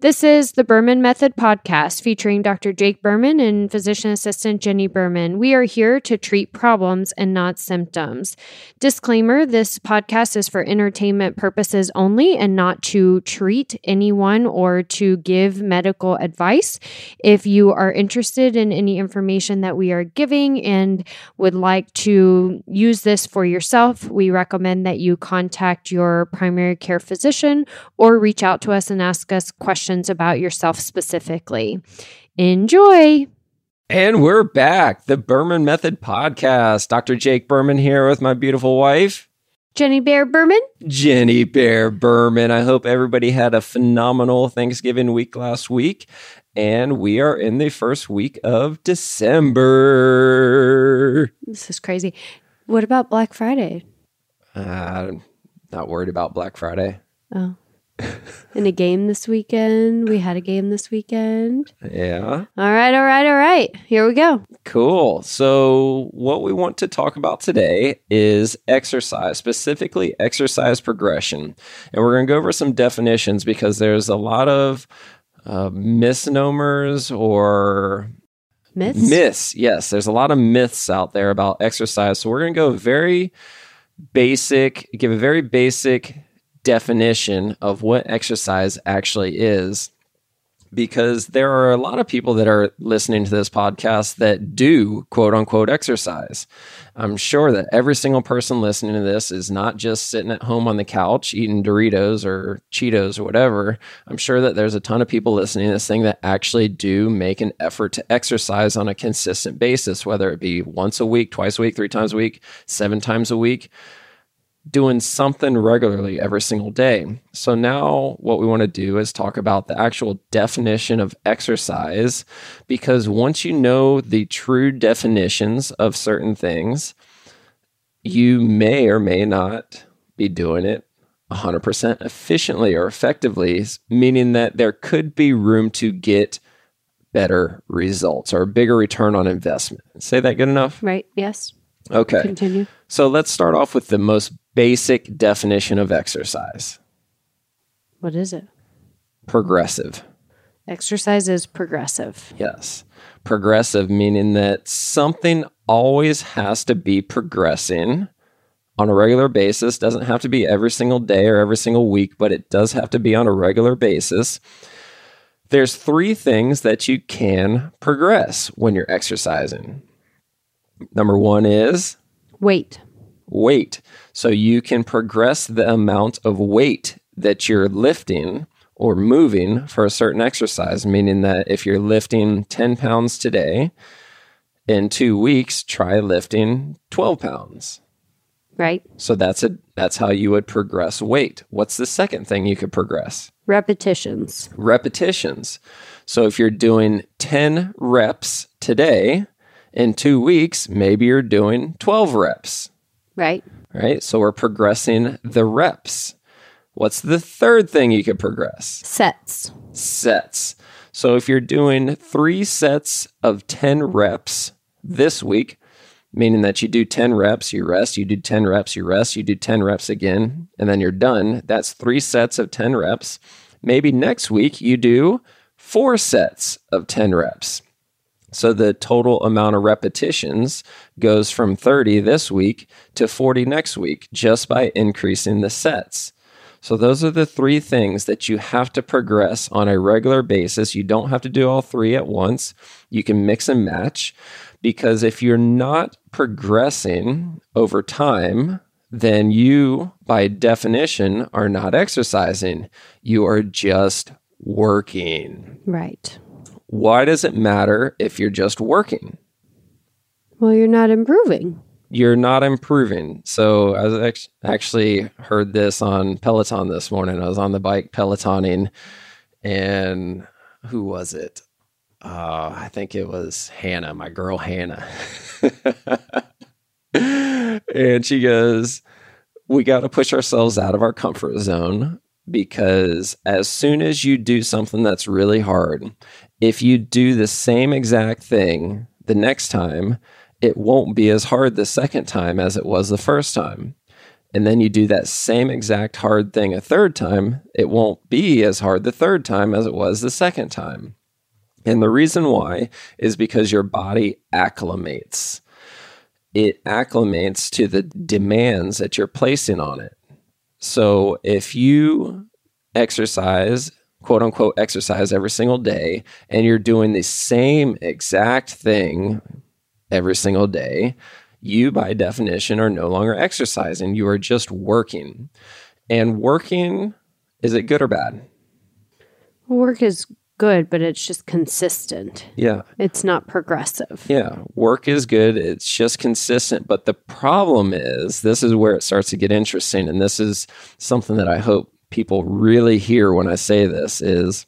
This is the Berman Method podcast featuring Dr. Jake Berman and physician assistant Jenny Berman. We are here to treat problems and not symptoms. Disclaimer this podcast is for entertainment purposes only and not to treat anyone or to give medical advice. If you are interested in any information that we are giving and would like to use this for yourself, we recommend that you contact your primary care physician or reach out to us and ask us questions about yourself specifically. Enjoy. And we're back. The Berman Method Podcast. Dr. Jake Berman here with my beautiful wife, Jenny Bear Berman. Jenny Bear Berman. I hope everybody had a phenomenal Thanksgiving week last week. And we are in the first week of December. This is crazy. What about Black Friday? Uh, not worried about Black Friday. Oh, in a game this weekend. We had a game this weekend. Yeah. All right, all right, all right. Here we go. Cool. So, what we want to talk about today is exercise, specifically exercise progression. And we're going to go over some definitions because there's a lot of uh, misnomers or Myths? myths. Yes, there's a lot of myths out there about exercise. So, we're going to go very basic, give a very basic definition of what exercise actually is because there are a lot of people that are listening to this podcast that do quote unquote exercise. I'm sure that every single person listening to this is not just sitting at home on the couch eating Doritos or Cheetos or whatever. I'm sure that there's a ton of people listening to this thing that actually do make an effort to exercise on a consistent basis, whether it be once a week, twice a week, three times a week, seven times a week doing something regularly every single day. So now what we want to do is talk about the actual definition of exercise because once you know the true definitions of certain things, you may or may not be doing it 100% efficiently or effectively, meaning that there could be room to get better results or a bigger return on investment. Say that good enough? Right. Yes. Okay. Continue. So let's start off with the most basic definition of exercise What is it? progressive. Exercise is progressive. Yes. Progressive, meaning that something always has to be progressing on a regular basis. Doesn't have to be every single day or every single week, but it does have to be on a regular basis. There's three things that you can progress when you're exercising. Number one is Wait. weight. So you can progress the amount of weight that you're lifting or moving for a certain exercise, meaning that if you're lifting 10 pounds today, in two weeks, try lifting 12 pounds. Right. So that's a that's how you would progress weight. What's the second thing you could progress? Repetitions. Repetitions. So if you're doing 10 reps today, in 2 weeks, maybe you're doing 12 reps Right. Right? So we're progressing the reps. What's the third thing you could progress? Sets. Sets. So if you're doing three sets of 10 reps this week, meaning that you do 10 reps, you rest, you do 10 reps, you rest, you do 10 reps again, and then you're done. That's three sets of 10 reps. Maybe next week you do four sets of 10 reps. So the total amount of repetitions goes from 30 this week to 40 next week just by increasing the sets. So those are the three things that you have to progress on a regular basis. You don't have to do all three at once. You can mix and match because if you're not progressing over time, then you, by definition, are not exercising. You are just working. Right. Why does it matter if you're just working? Well, you're not improving. You're not improving. So I was act- actually heard this on Peloton this morning. I was on the bike Pelotoning, and who was it? Uh, I think it was Hannah, my girl Hannah. and she goes, We got to push ourselves out of our comfort zone because as soon as you do something that's really hard, if you do the same exact thing the next time, it won't be as hard the second time as it was the first time. and then you do that same exact hard thing a third time, it won't be as hard the third time as it was the second time. And the reason why is because your body acclimates. It acclimates to the demands that you're placing on it. So if you exercise, quote unquote, exercise every single day, and you're doing the same exact thing every single day, you by definition are no longer exercising. You are just working. And working, is it good or bad? Work is good, but it's just consistent. Yeah. It's not progressive. Yeah. Work is good. It's just consistent. But the problem is, this is where it starts to get interesting. And this is something that I hope people really hear when I say this is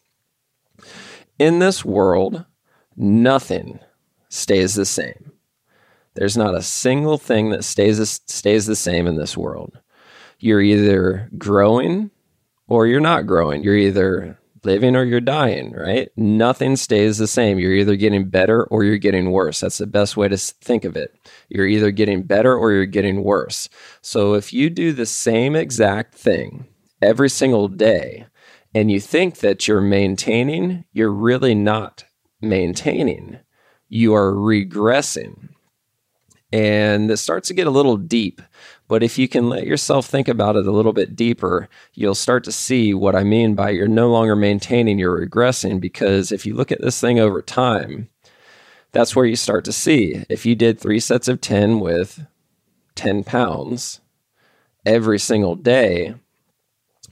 in this world, nothing stays the same. There's not a single thing that stays stays the same in this world. You're either growing or you're not growing. You're either living or you're dying, right? Nothing stays the same. You're either getting better or you're getting worse. That's the best way to think of it. You're either getting better or you're getting worse. So if you do the same exact thing every single day and you think that you're maintaining, you're really not maintaining. You are regressing. And it starts to get a little deep. But if you can let yourself think about it a little bit deeper, you'll start to see what I mean by you're no longer maintaining, you're regressing. Because if you look at this thing over time, that's where you start to see. If you did three sets of 10 with 10 pounds every single day,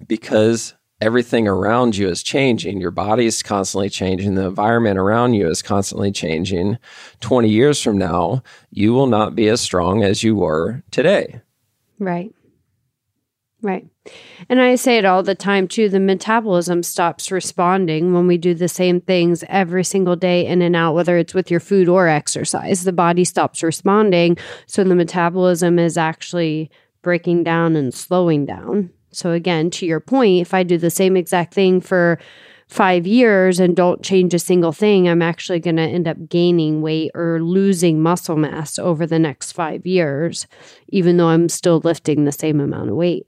because everything around you is changing. Your body is constantly changing. The environment around you is constantly changing. 20 years from now, you will not be as strong as you were today. Right. Right. And I say it all the time too the metabolism stops responding when we do the same things every single day in and out, whether it's with your food or exercise. The body stops responding. So the metabolism is actually breaking down and slowing down. So, again, to your point, if I do the same exact thing for five years and don't change a single thing, I'm actually going to end up gaining weight or losing muscle mass over the next five years, even though I'm still lifting the same amount of weight.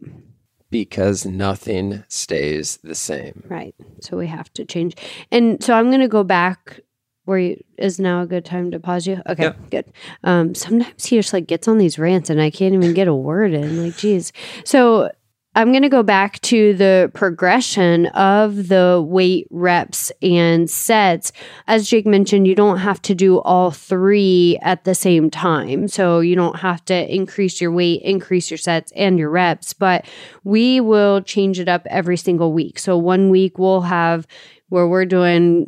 Because nothing stays the same. Right. So we have to change. And so I'm going to go back where you, is now a good time to pause you? Okay, yeah. good. Um, sometimes he just like gets on these rants and I can't even get a word in. Like, geez. So I'm going to go back to the progression of the weight reps and sets. As Jake mentioned, you don't have to do all three at the same time. So you don't have to increase your weight, increase your sets, and your reps, but we will change it up every single week. So one week we'll have where we're doing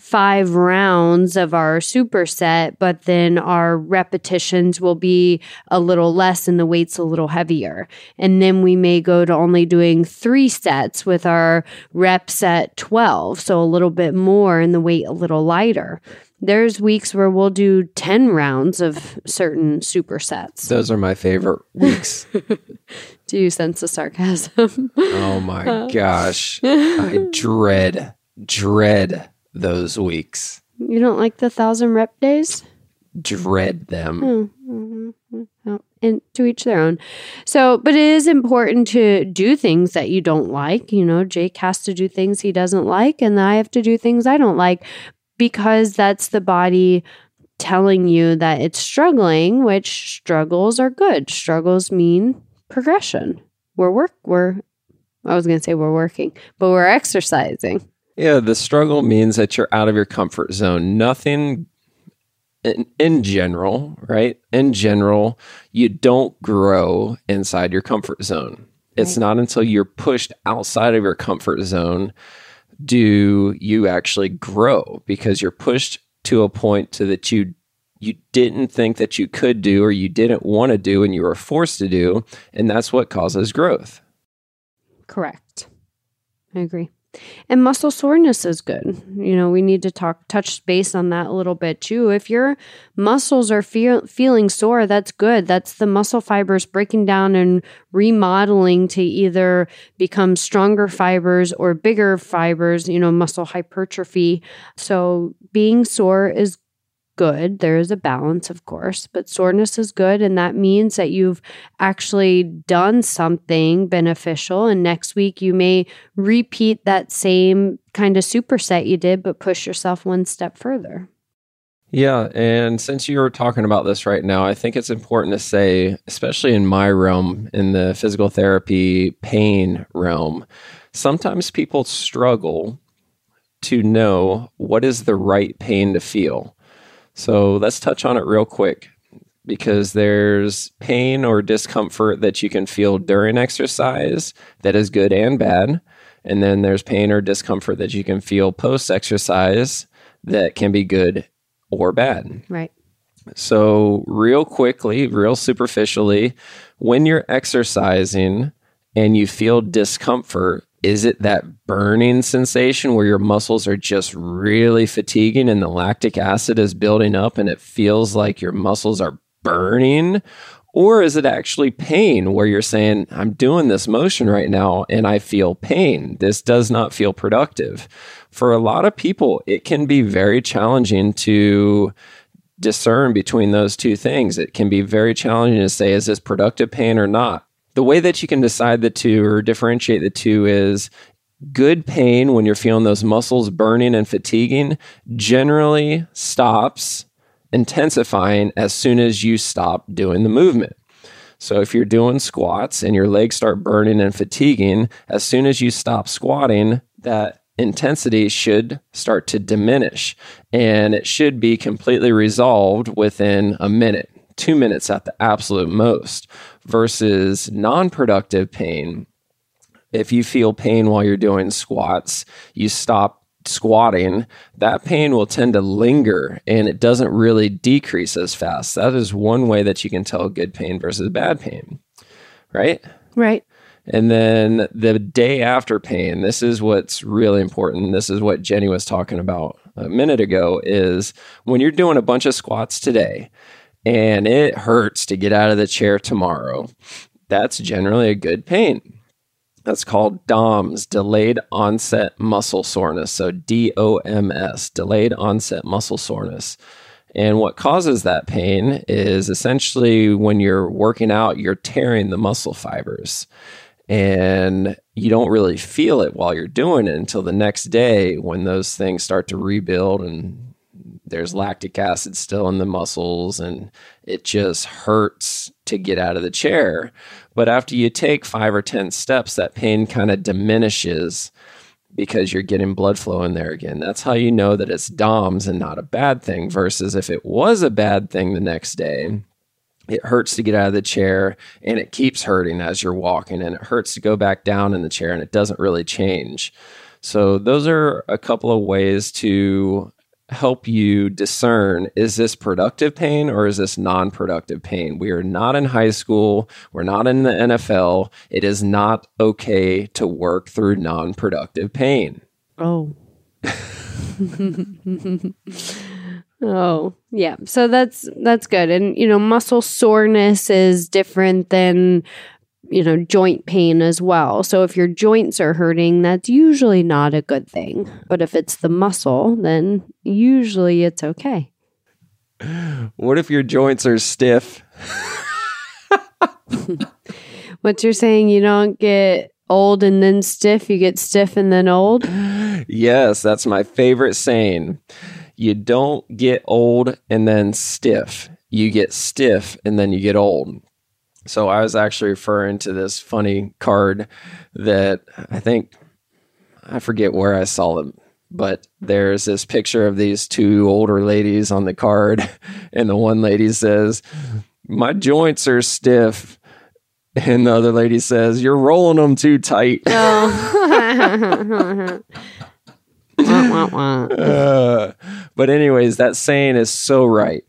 five rounds of our superset, but then our repetitions will be a little less and the weight's a little heavier. And then we may go to only doing three sets with our reps at 12, so a little bit more and the weight a little lighter. There's weeks where we'll do 10 rounds of certain supersets. Those are my favorite weeks. do you sense the sarcasm? oh my gosh. I dread, dread those weeks. You don't like the thousand rep days? Dread them. Mm-hmm. Oh, and to each their own. So, but it is important to do things that you don't like. You know, Jake has to do things he doesn't like, and I have to do things I don't like because that's the body telling you that it's struggling, which struggles are good. Struggles mean progression. We're work, we're, I was going to say we're working, but we're exercising. Yeah, the struggle means that you're out of your comfort zone. Nothing in, in, general, right? In general, you don't grow inside your comfort zone. It's right. not until you're pushed outside of your comfort zone do you actually grow because you're pushed to a point to that you you didn't think that you could do or you didn't want to do and you were forced to do and that's what causes growth. Correct. I agree. And muscle soreness is good. You know, we need to talk touch base on that a little bit too. If your muscles are feel, feeling sore, that's good. That's the muscle fibers breaking down and remodeling to either become stronger fibers or bigger fibers, you know, muscle hypertrophy. So being sore is good. There is a balance, of course, but soreness is good. And that means that you've actually done something beneficial. And next week, you may repeat that same kind of superset you did, but push yourself one step further. Yeah. And since you're talking about this right now, I think it's important to say, especially in my realm, in the physical therapy pain realm, sometimes people struggle to know what is the right pain to feel. So let's touch on it real quick because there's pain or discomfort that you can feel during exercise that is good and bad. And then there's pain or discomfort that you can feel post exercise that can be good or bad. Right. So, real quickly, real superficially, when you're exercising and you feel discomfort, is it that burning sensation where your muscles are just really fatiguing and the lactic acid is building up and it feels like your muscles are burning? Or is it actually pain where you're saying, I'm doing this motion right now and I feel pain? This does not feel productive. For a lot of people, it can be very challenging to discern between those two things. It can be very challenging to say, is this productive pain or not? The way that you can decide the two or differentiate the two is good pain when you're feeling those muscles burning and fatiguing generally stops intensifying as soon as you stop doing the movement. So if you're doing squats and your legs start burning and fatiguing, as soon as you stop squatting, that intensity should start to diminish and it should be completely resolved within a minute two minutes at the absolute most, versus non productive pain. If you feel pain while you're doing squats, you stop squatting, that pain will tend to linger and it doesn't really decrease as fast. That is one way that you can tell good pain versus bad pain, right? Right. And then the day after pain, this is what's really important. This is what Jenny was talking about a minute ago is when you're doing a bunch of squats today and it hurts to get out of the chair tomorrow, that's generally a good pain. That's called DOMS, delayed onset muscle soreness. So D O M S, delayed onset muscle soreness. And what causes that pain is essentially when you're working out, you're tearing the muscle fibers. And you don't really feel it while you're doing it until the next day when those things start to rebuild and there's lactic acid still in the muscles and it just hurts to get out of the chair. But after you take five or 10 steps, that pain kind of diminishes because you're getting blood flow in there again. That's how you know that it's DOMS and not a bad thing. Versus if it was a bad thing the next day, it hurts to get out of the chair and it keeps hurting as you're walking, and it hurts to go back down in the chair and it doesn't really change. So, those are a couple of ways to help you discern is this productive pain or is this non productive pain? We are not in high school. We're not in the NFL. It is not okay to work through non productive pain. Oh. oh, yeah. So that's that's good. And you know, muscle soreness is different than you know, joint pain as well. So if your joints are hurting, that's usually not a good thing. But if it's the muscle, then usually it's okay. What if your joints are stiff? what you're saying, you don't get old and then stiff, you get stiff and then old? Yes, that's my favorite saying. You don't get old and then stiff. You get stiff and then you get old. So I was actually referring to this funny card that I think I forget where I saw them, but there's this picture of these two older ladies on the card, and the one lady says, "My joints are stiff." And the other lady says, You're rolling them too tight. Oh. uh, but, anyways, that saying is so right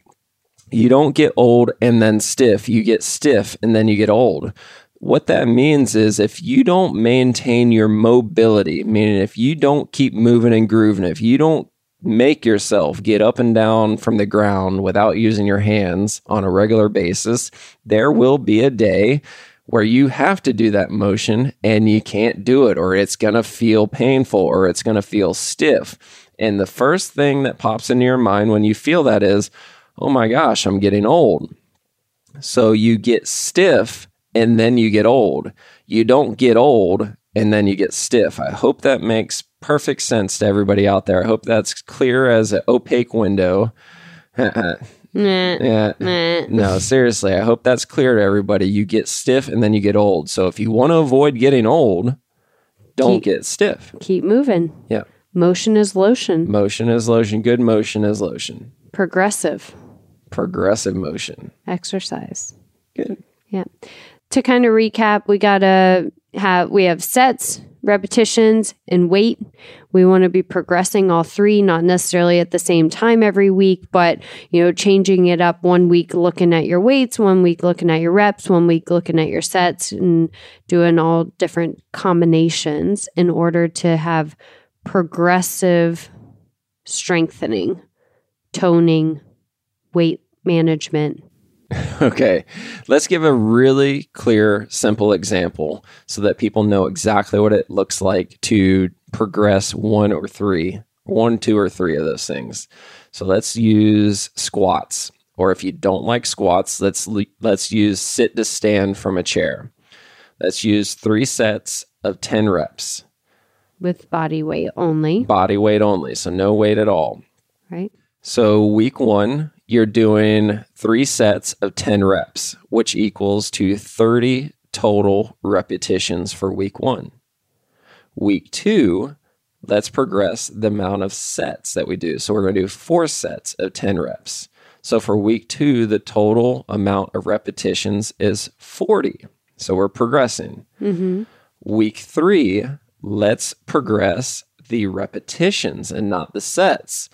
you don't get old and then stiff. You get stiff and then you get old. What that means is if you don't maintain your mobility, meaning if you don't keep moving and grooving, if you don't make yourself get up and down from the ground without using your hands on a regular basis, there will be a day where you have to do that motion and you can't do it, or it's going to feel painful, or it's going to feel stiff. And the first thing that pops into your mind when you feel that is, oh my gosh, I'm getting old. So you get stiff and then you get old. You don't get old and then you get stiff. I hope that makes perfect sense to everybody out there. I hope that's clear as an opaque window. yeah. No, seriously. I hope that's clear to everybody. You get stiff and then you get old. So if you want to avoid getting old, don't Keep- get stiff. Keep moving. Yeah. Motion is lotion. Motion is lotion. Good motion is lotion. Progressive Progressive motion. exercise. Good. Yeah. To kind of recap, we got to have we have sets, repetitions, and weight. We want to be progressing all three, not necessarily at the same time every week, but you know, changing it up one week looking at your weights, one week looking at your reps, one week looking at your sets and doing all different combinations in order to have progressive strengthening, toning, weight management, Okay, let's give a really clear, simple example so that people know exactly what it looks like to progress one or three, one, two, or three of those things. So let's use squats, or if you don't like squats, let's let's use sit to stand from a chair. Let's use three sets of ten reps, with body weight only, body weight only, so no weight at all. right? So, week one, you're doing three sets of 10 reps, which equals to 30 total repetitions for week one. Week two, let's progress the amount of sets that we do. So, we're going to do four sets of 10 reps. So, for week two, the total amount of repetitions is 40. So, we're progressing. Mm-hmm. Week three, let's progress the repetitions and not the sets.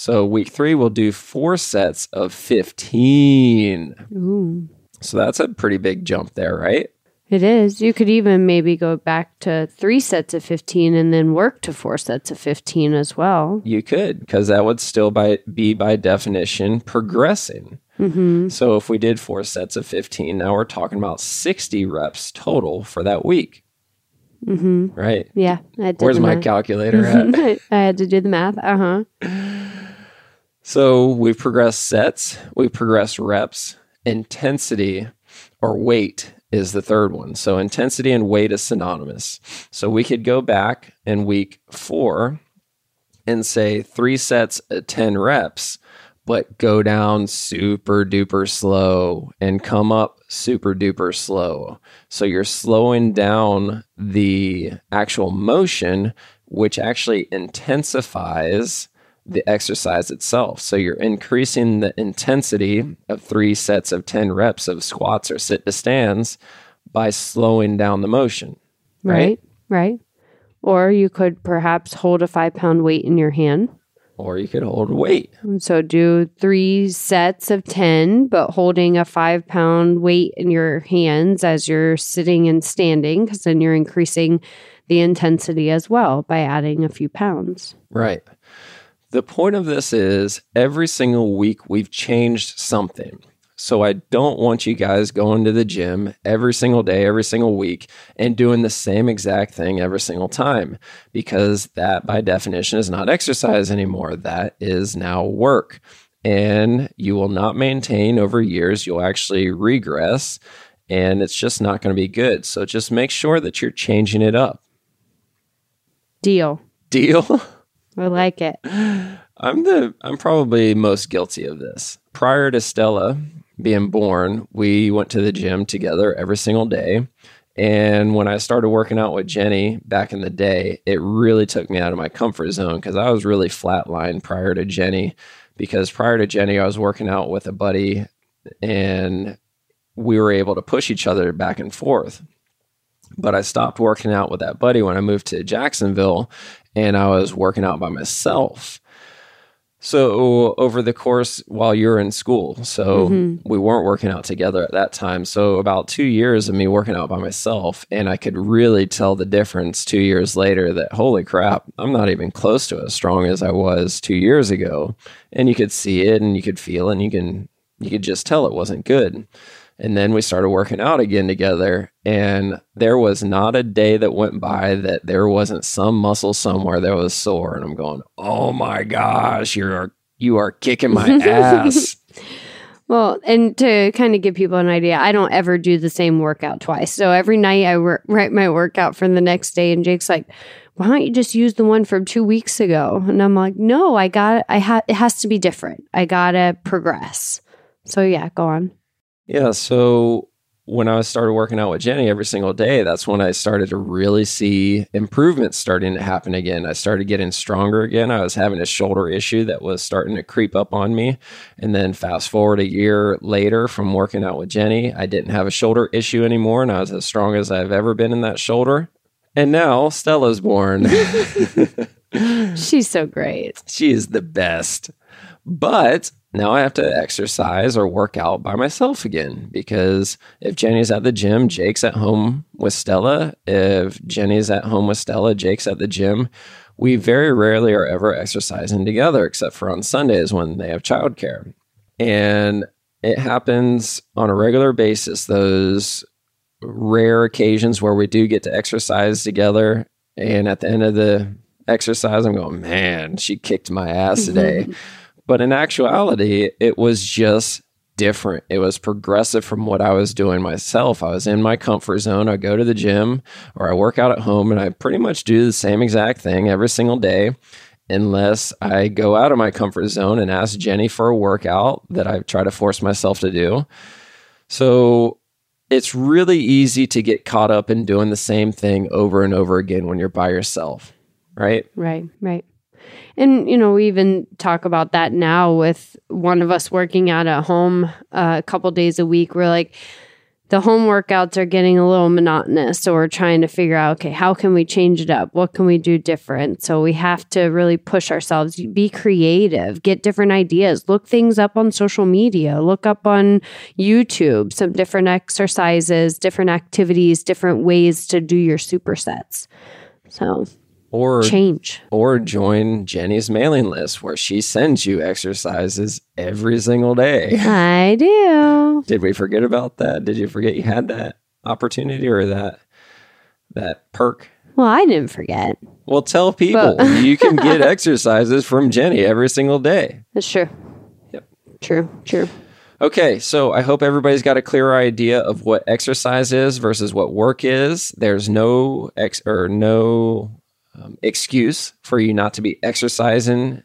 So week three, we'll do four sets of 15. Ooh. So that's a pretty big jump there, right? It is. You could even maybe go back to three sets of 15 and then work to four sets of 15 as well. You could, because that would still by, be by definition progressing. Mm-hmm. So if we did four sets of 15, now we're talking about 60 reps total for that week, Mm-hmm. right? Yeah. Where's my math. calculator at? I had to do the math. Uh huh. So we've progressed sets, we've progressed reps, intensity or weight is the third one. So intensity and weight is synonymous. So we could go back in week four and say three sets at 10 reps, but go down super duper slow and come up super duper slow. So you're slowing down the actual motion, which actually intensifies the exercise itself. So you're increasing the intensity of three sets of 10 reps of squats or sit to stands by slowing down the motion. Right. Right. Or you could perhaps hold a five pound weight in your hand. Or you could hold weight. So do three sets of 10, but holding a five pound weight in your hands as you're sitting and standing, because then you're increasing the intensity as well by adding a few pounds. Right. The point of this is every single week we've changed something. So I don't want you guys going to the gym every single day, every single week, and doing the same exact thing every single time, because that by definition is not exercise anymore. That is now work. And you will not maintain over years. You'll actually regress, and it's just not going to be good. So just make sure that you're changing it up. Deal. Deal? I like it. I'm the I'm probably most guilty of this. Prior to Stella being born, we went to the gym together every single day. And when I started working out with Jenny back in the day, it really took me out of my comfort zone because I was really flatlined prior to Jenny. Because prior to Jenny, I was working out with a buddy and we were able to push each other back and forth. But I stopped working out with that buddy when I moved to Jacksonville and I was working out by myself. So over the course while you're in school, so Mhm. we weren't working out together at that time. So about two years of me working out by myself, and I could really tell the difference two years later. That holy crap, I'm not even close to as strong as I was two years ago. And you could see it, and you could feel it, and you can you could just tell it wasn't good. And then we started working out again together. And there was not a day that went by that there wasn't some muscle somewhere that was sore. And I'm going, oh my gosh, you're you are kicking my ass. Well, and to kind of give people an idea, I don't ever do the same workout twice. So every night I write my workout for the next day, and Jake's like, "Why don't you just use the one from two weeks ago?" And I'm like, "No, I got. I ha- It has to be different. I gotta progress." So yeah, go on. Yeah. So when I started working out with Jenny every single day, that's when I started to really see improvements starting to happen again. I started getting stronger again. I was having a shoulder issue that was starting to creep up on me. And then fast forward a year later from working out with Jenny, I didn't have a shoulder issue anymore and I was as strong as I've ever been in that shoulder. And now Stella's born. She's so great. She is the best. But now I have to exercise or work out by myself again because if Jenny's at the gym, Jake's at home with Stella. If Jenny's at home with Stella, Jake's at the gym. We very rarely are ever exercising together except for on Sundays when they have childcare. And it happens on a regular basis, those rare occasions where we do get to exercise together. And at the end of the exercise, I'm going, man, she kicked my ass mm-hmm. today. But in actuality, it was just different. It was progressive from what I was doing myself. I was in my comfort zone. I go to the gym or I work out at home and I pretty much do the same exact thing every single day unless I go out of my comfort zone and ask Jenny for a workout that I try to force myself to do. So it's really easy to get caught up in doing the same thing over and over again when you're by yourself, right? Right, right. And, you know, we even talk about that now with one of us working out at home uh, a couple days a week. We're like, the home workouts are getting a little monotonous. So we're trying to figure out, okay, how can we change it up? What can we do different? So we have to really push ourselves, be creative, get different ideas, look things up on social media, look up on YouTube, some different exercises, different activities, different ways to do your supersets. So or change or join Jenny's mailing list where she sends you exercises every single day. I do. Did we forget about that? Did you forget you had that opportunity or that that perk? Well, I didn't forget. Well, tell people you can get exercises from Jenny every single day. That's true. Yep. True. True. Okay, so I hope everybody's got a clear idea of what exercise is versus what work is. There's no ex or no um, excuse for you not to be exercising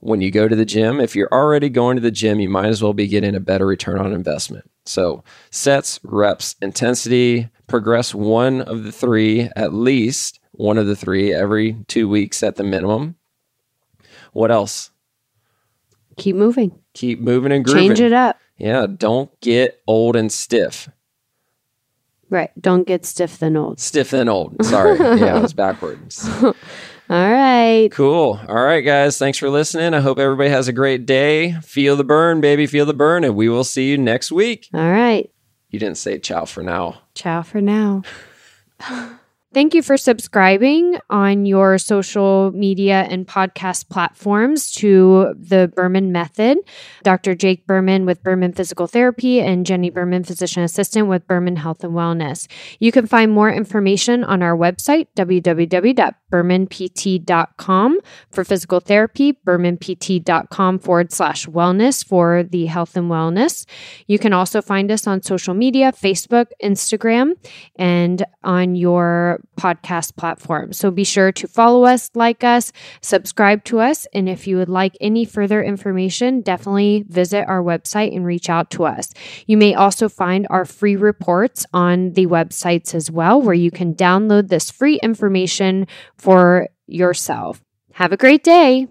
when you go to the gym. If you're already going to the gym, you might as well be getting a better return on investment. So, sets, reps, intensity, progress one of the three, at least one of the three every two weeks at the minimum. What else? Keep moving. Keep moving and grooving. Change it up. Yeah, don't get old and stiff. Right. Don't get stiff then old. Stiff then old. Sorry. yeah, it was backwards. All right. Cool. All right, guys. Thanks for listening. I hope everybody has a great day. Feel the burn, baby. Feel the burn. And we will see you next week. All right. You didn't say ciao for now. Ciao for now. Thank you for subscribing on your social media and podcast platforms to the Berman Method. Dr. Jake Berman with Berman Physical Therapy and Jenny Berman, Physician Assistant with Berman Health and Wellness. You can find more information on our website, www.bermanpt.com for physical therapy, bermanpt.com forward slash wellness for the health and wellness. You can also find us on social media, Facebook, Instagram, and on your podcast platform. So be sure to follow us, like us, subscribe to us. And if you would like any further information, definitely visit our website and reach out to us. You may also find our free reports on the websites as well, where you can download this free information for yourself. Have a great day.